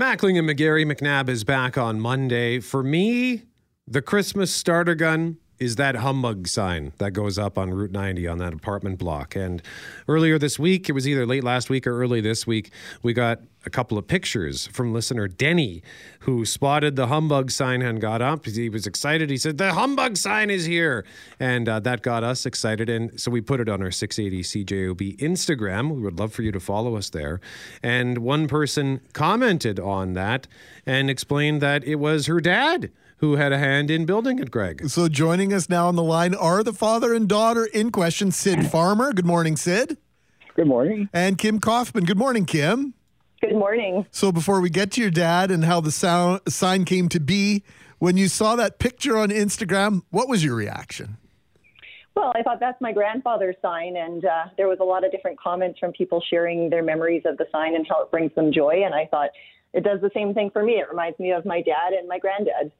Mackling and McGarry McNabb is back on Monday. For me, the Christmas starter gun is that humbug sign that goes up on Route 90 on that apartment block. And earlier this week, it was either late last week or early this week, we got a couple of pictures from listener Denny, who spotted the humbug sign and got up. He was excited. He said, The humbug sign is here. And uh, that got us excited. And so we put it on our 680 CJOB Instagram. We would love for you to follow us there. And one person commented on that and explained that it was her dad who had a hand in building it, Greg. So joining us now on the line are the father and daughter in question, Sid Farmer. Good morning, Sid. Good morning. And Kim Kaufman. Good morning, Kim. Good morning. So before we get to your dad and how the sound, sign came to be, when you saw that picture on Instagram, what was your reaction? Well, I thought that's my grandfather's sign, and uh, there was a lot of different comments from people sharing their memories of the sign and how it brings them joy. And I thought it does the same thing for me. It reminds me of my dad and my granddad.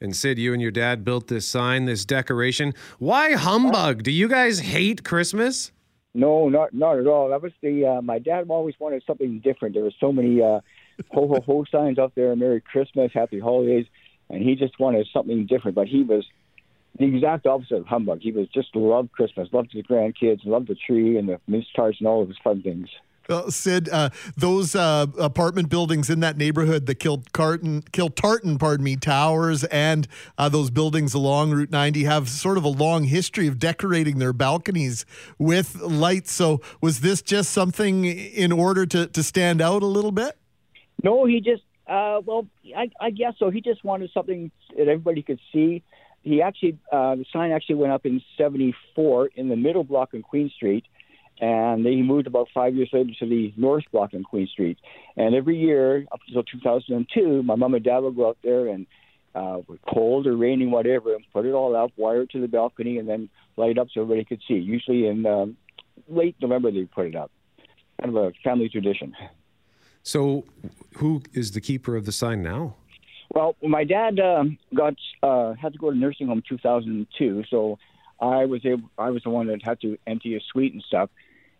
And Sid, you and your dad built this sign, this decoration. Why humbug? Do you guys hate Christmas? No, not not at all. That was the uh, my dad always wanted something different. There were so many uh, ho ho ho signs up there, Merry Christmas, Happy Holidays, and he just wanted something different. But he was the exact opposite of humbug. He was just loved Christmas, loved his grandkids, loved the tree and the mince tarts and all of his fun things. Well, Sid, uh, those uh, apartment buildings in that neighborhood, the Kiltartan, Kiltartan, pardon me, towers, and uh, those buildings along Route 90 have sort of a long history of decorating their balconies with lights. So, was this just something in order to, to stand out a little bit? No, he just, uh, well, I, I guess so. He just wanted something that everybody could see. He actually, uh, the sign actually went up in 74 in the middle block on Queen Street and he moved about five years later to the North Block on Queen Street. And every year up until 2002, my mom and dad would go out there and uh, cold or raining, whatever, and put it all up, wire it to the balcony, and then light it up so everybody could see. Usually in um, late November, they put it up. Kind of a family tradition. So, who is the keeper of the sign now? Well, my dad um, got uh, had to go to nursing home 2002, so I was able. I was the one that had to empty a suite and stuff.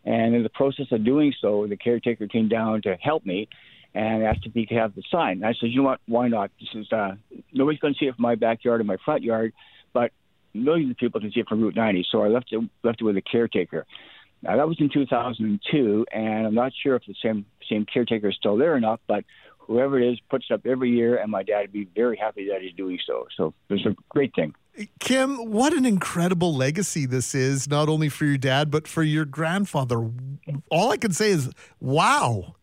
And in the process of doing so, the caretaker came down to help me and asked if he could have the sign. And I said, you know what? Why not? This is uh, nobody's going to see it from my backyard or my front yard, but millions of people can see it from Route 90. So I left it left it with the caretaker. Now that was in 2002, and I'm not sure if the same same caretaker is still there or not, but whoever it is puts it up every year, and my dad would be very happy that he's doing so. So it's a great thing. Kim, what an incredible legacy this is, not only for your dad, but for your grandfather. All I can say is, wow.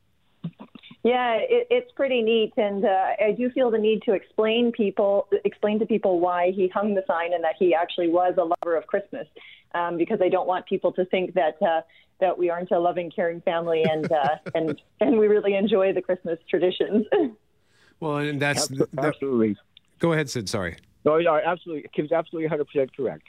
Yeah, it, it's pretty neat, and uh, I do feel the need to explain people, explain to people why he hung the sign and that he actually was a lover of Christmas, um, because I don't want people to think that uh, that we aren't a loving, caring family, and uh, and and we really enjoy the Christmas traditions. well, and that's absolutely. Go ahead, Sid. Sorry. No, no, absolutely. Kim's absolutely 100% correct.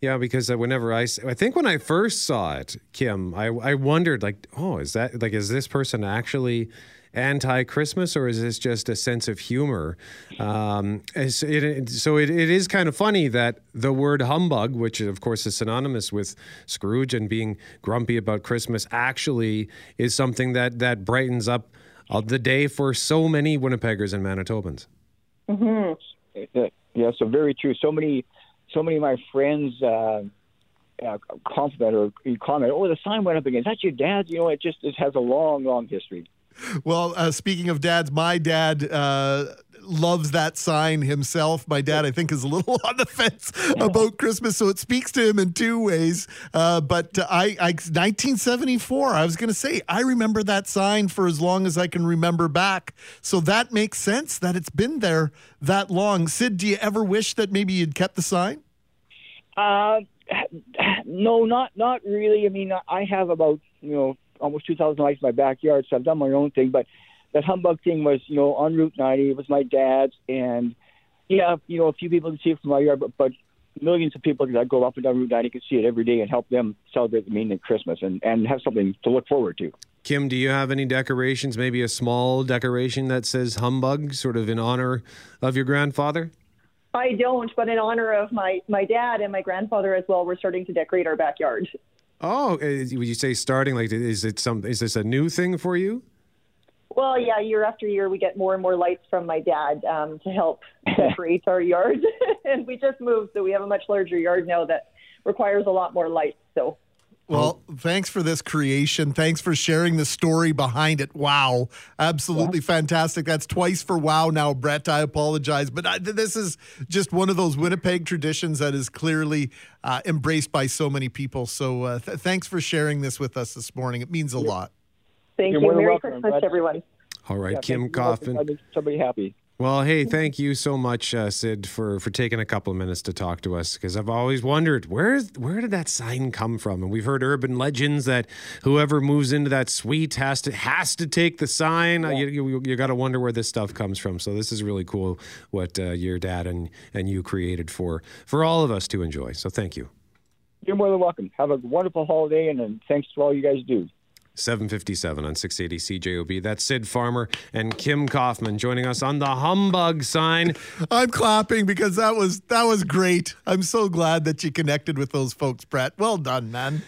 Yeah, because uh, whenever I, I think when I first saw it, Kim, I, I wondered like, oh, is that like, is this person actually anti-Christmas or is this just a sense of humor? Um, it, it, so it, it is kind of funny that the word humbug, which of course is synonymous with Scrooge and being grumpy about Christmas, actually is something that that brightens up uh, the day for so many Winnipeggers and Manitobans. Mm-hmm. Yeah, so very true. So many, so many of my friends uh, uh, compliment or comment, "Oh, the sign went up again. Is that your dad?" You know, it just it has a long, long history. Well, uh, speaking of dads, my dad uh, loves that sign himself. My dad, I think, is a little on the fence about Christmas, so it speaks to him in two ways. Uh, but I, I, 1974, I was going to say, I remember that sign for as long as I can remember back. So that makes sense that it's been there that long. Sid, do you ever wish that maybe you'd kept the sign? Uh, no, not not really. I mean, I have about you know almost 2,000 lights in my backyard, so I've done my own thing. But that humbug thing was, you know, on Route 90. It was my dad's, and yeah, you know, a few people can see it from my yard, but, but millions of people that go up and down Route 90 can see it every day and help them celebrate the meaning of Christmas and, and have something to look forward to. Kim, do you have any decorations, maybe a small decoration that says humbug, sort of in honor of your grandfather? I don't, but in honor of my, my dad and my grandfather as well, we're starting to decorate our backyard. Oh, would you say starting like is it some is this a new thing for you? Well, yeah, year after year, we get more and more lights from my dad um, to help decorate our yard. and we just moved, so we have a much larger yard now that requires a lot more lights. So Well, thanks for this creation. Thanks for sharing the story behind it. Wow. Absolutely fantastic. That's twice for wow now, Brett. I apologize. But I, this is just one of those Winnipeg traditions that is clearly uh, embraced by so many people. So uh, th- thanks for sharing this with us this morning. It means a lot. Thank You're you. Merry welcome. Christmas, Glad- everyone. All right, Yeah, Kim thank you for Kaufman. making Somebody happy. Well, hey, thank you so much, uh, Sid, for for taking a couple of minutes to talk to us because I've always wondered where is where did that sign come from? And we've heard urban legends that whoever moves into that suite has to has to take the sign. Uh, you you, you got to wonder where this stuff comes from. So this is really cool what uh, your dad and and you created for for all of us to enjoy. So thank you. You're more than welcome. Have a wonderful holiday, and, and thanks to all you guys do. 757 on 680 CJOB. That's Sid Farmer and Kim Kaufman joining us on the humbug sign. I'm clapping because that was that was great. I'm so glad that you connected with those folks, Brett. Well done, man.